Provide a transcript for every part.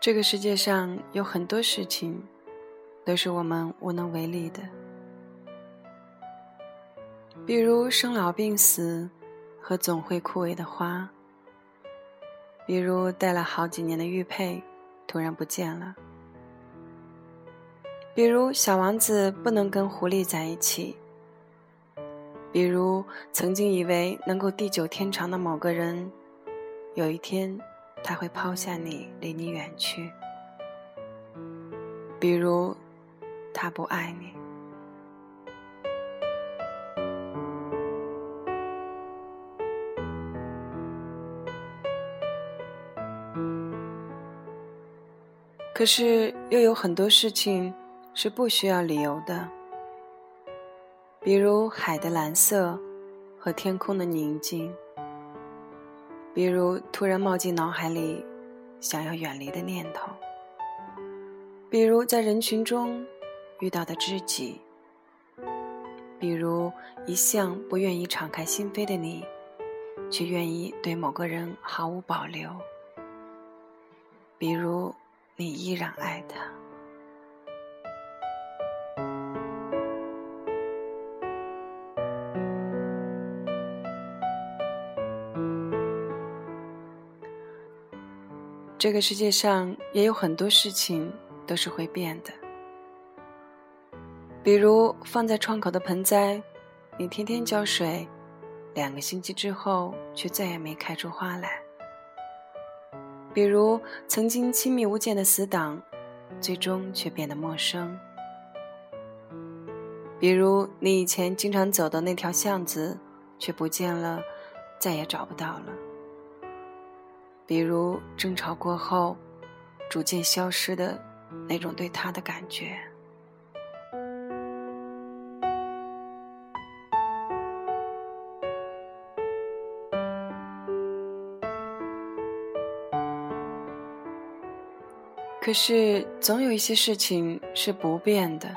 这个世界上有很多事情，都是我们无能为力的，比如生老病死和总会枯萎的花，比如戴了好几年的玉佩突然不见了，比如小王子不能跟狐狸在一起，比如曾经以为能够地久天长的某个人，有一天。他会抛下你，离你远去。比如，他不爱你。可是，又有很多事情是不需要理由的。比如海的蓝色和天空的宁静。比如突然冒进脑海里想要远离的念头，比如在人群中遇到的知己，比如一向不愿意敞开心扉的你，却愿意对某个人毫无保留，比如你依然爱他。这个世界上也有很多事情都是会变的，比如放在窗口的盆栽，你天天浇水，两个星期之后却再也没开出花来；比如曾经亲密无间的死党，最终却变得陌生；比如你以前经常走的那条巷子，却不见了，再也找不到了。比如争吵过后，逐渐消失的那种对他的感觉。可是，总有一些事情是不变的，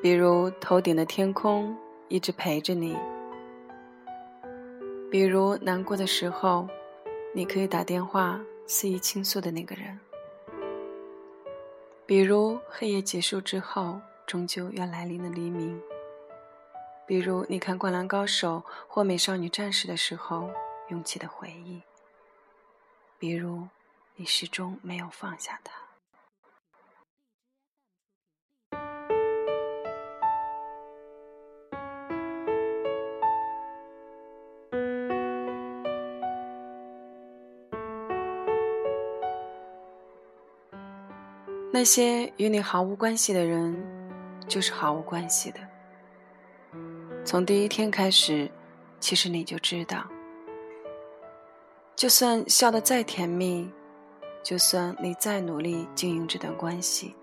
比如头顶的天空一直陪着你，比如难过的时候。你可以打电话肆意倾诉的那个人，比如黑夜结束之后终究要来临的黎明，比如你看《灌篮高手》或《美少女战士》的时候涌起的回忆，比如你始终没有放下他。那些与你毫无关系的人，就是毫无关系的。从第一天开始，其实你就知道，就算笑得再甜蜜，就算你再努力经营这段关系，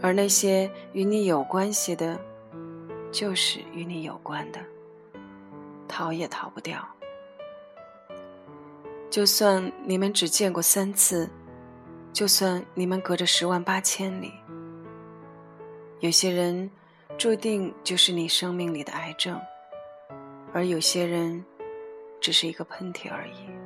而那些与你有关系的，就是与你有关的，逃也逃不掉。就算你们只见过三次。就算你们隔着十万八千里，有些人注定就是你生命里的癌症，而有些人只是一个喷嚏而已。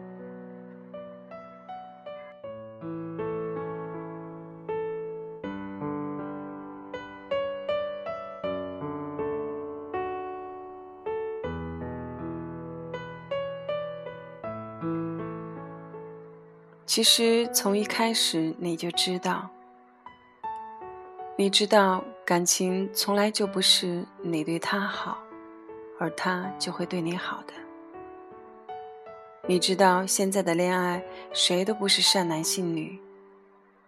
其实从一开始你就知道，你知道感情从来就不是你对他好，而他就会对你好的。你知道现在的恋爱谁都不是善男信女，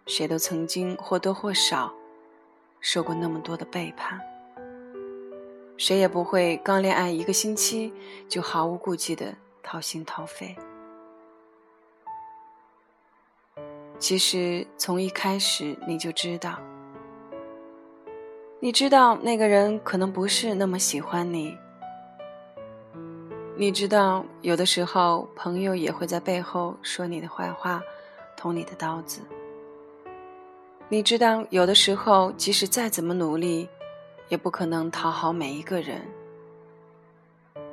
谁都曾经或多或少受过那么多的背叛，谁也不会刚恋爱一个星期就毫无顾忌的掏心掏肺。其实从一开始你就知道，你知道那个人可能不是那么喜欢你，你知道有的时候朋友也会在背后说你的坏话，捅你的刀子。你知道有的时候即使再怎么努力，也不可能讨好每一个人。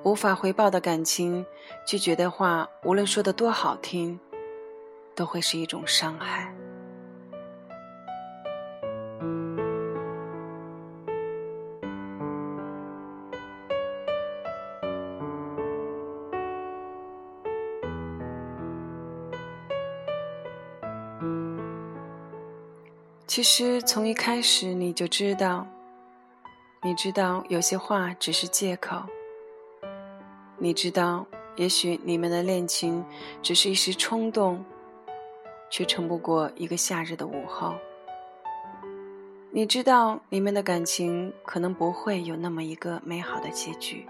无法回报的感情，拒绝的话，无论说的多好听。都会是一种伤害。其实从一开始你就知道，你知道有些话只是借口，你知道也许你们的恋情只是一时冲动，却撑不过一个夏日的午后。你知道你们的感情可能不会有那么一个美好的结局。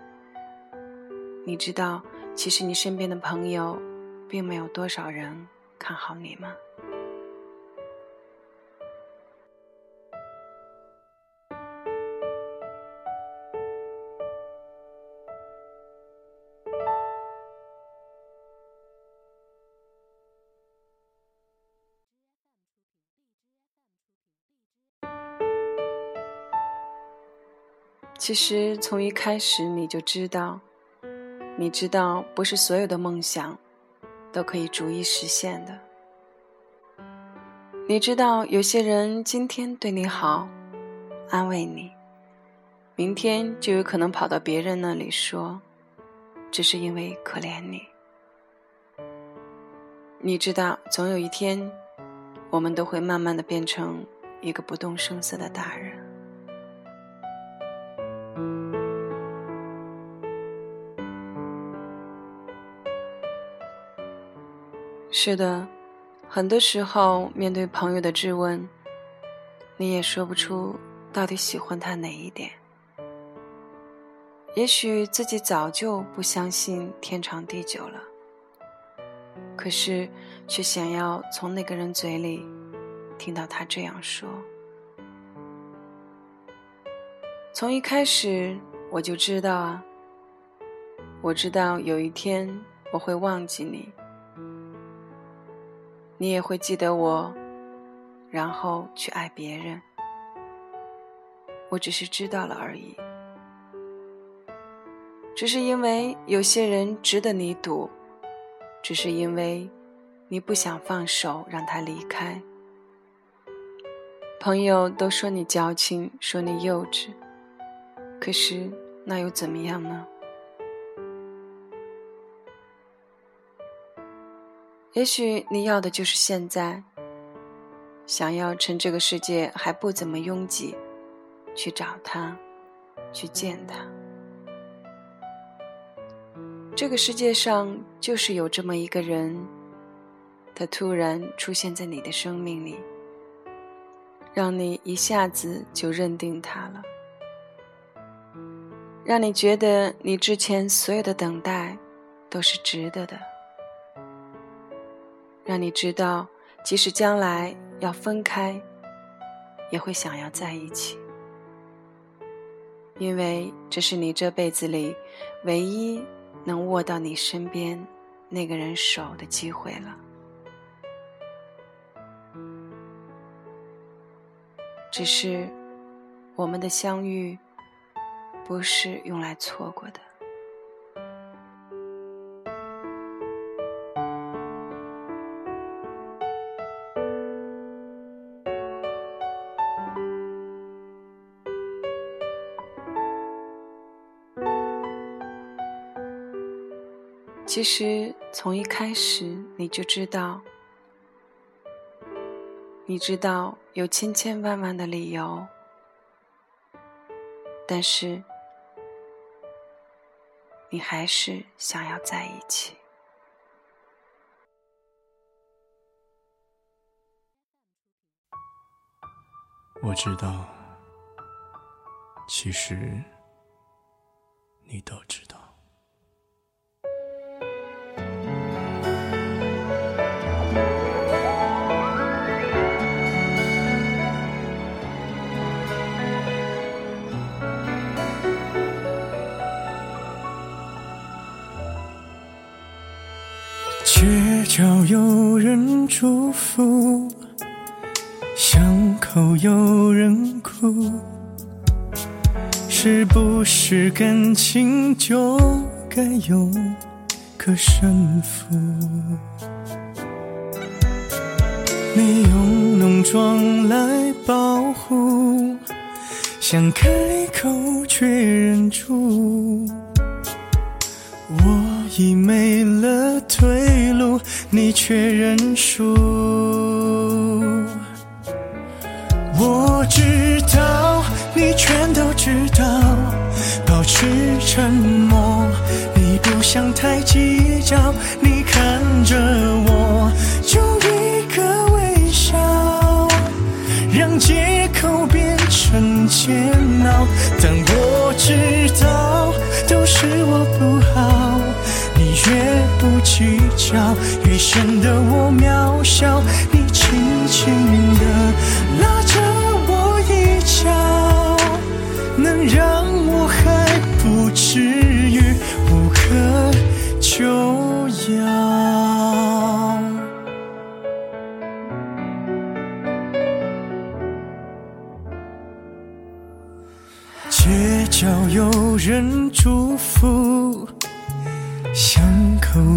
你知道其实你身边的朋友，并没有多少人看好你吗。其实从一开始你就知道，你知道不是所有的梦想都可以逐一实现的。你知道有些人今天对你好，安慰你，明天就有可能跑到别人那里说，只是因为可怜你。你知道总有一天，我们都会慢慢的变成一个不动声色的大人。是的，很多时候面对朋友的质问，你也说不出到底喜欢他哪一点。也许自己早就不相信天长地久了，可是却想要从那个人嘴里听到他这样说。从一开始我就知道啊，我知道有一天我会忘记你。你也会记得我，然后去爱别人。我只是知道了而已，只是因为有些人值得你赌，只是因为你不想放手让他离开。朋友都说你矫情，说你幼稚，可是那又怎么样呢？也许你要的就是现在，想要趁这个世界还不怎么拥挤，去找他，去见他。这个世界上就是有这么一个人，他突然出现在你的生命里，让你一下子就认定他了，让你觉得你之前所有的等待都是值得的。让你知道，即使将来要分开，也会想要在一起，因为这是你这辈子里唯一能握到你身边那个人手的机会了。只是，我们的相遇不是用来错过的。其实从一开始你就知道，你知道有千千万万的理由，但是你还是想要在一起。我知道，其实你都知道。街角有人祝福，巷口有人哭，是不是感情就该有个胜负？你用浓妆来保护，想开口却忍住。我已没了退路，你却认输。我知道，你全都知道，保持沉默。你不想太计较，你看着我，就一个微笑，让借口变成煎熬。但我知道，都是我不好。越不计较，越显得我渺小。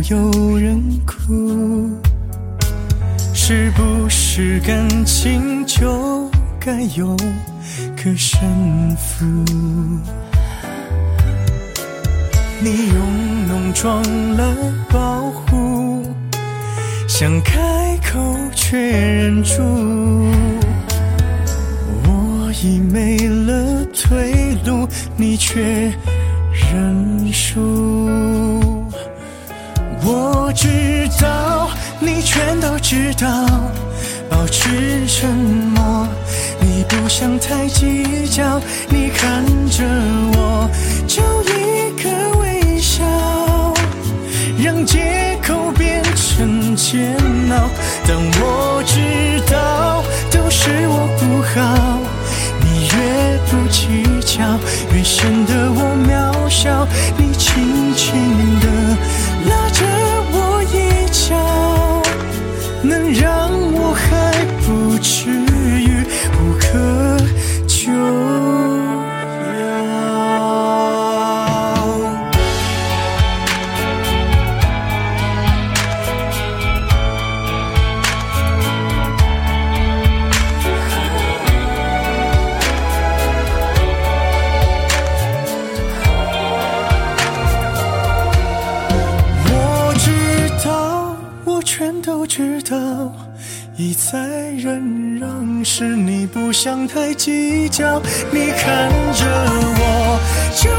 有人哭，是不是感情就该有个胜负？你用浓妆来保护，想开口却忍住。我已没了退路，你却认输。我知道，你全都知道，保持沉默。你不想太计较，你看着我，就一个微笑，让借口变成煎熬。但我知道，都是我不好。你越不计较，越显得我渺小。是你不想太计较。你看着我，就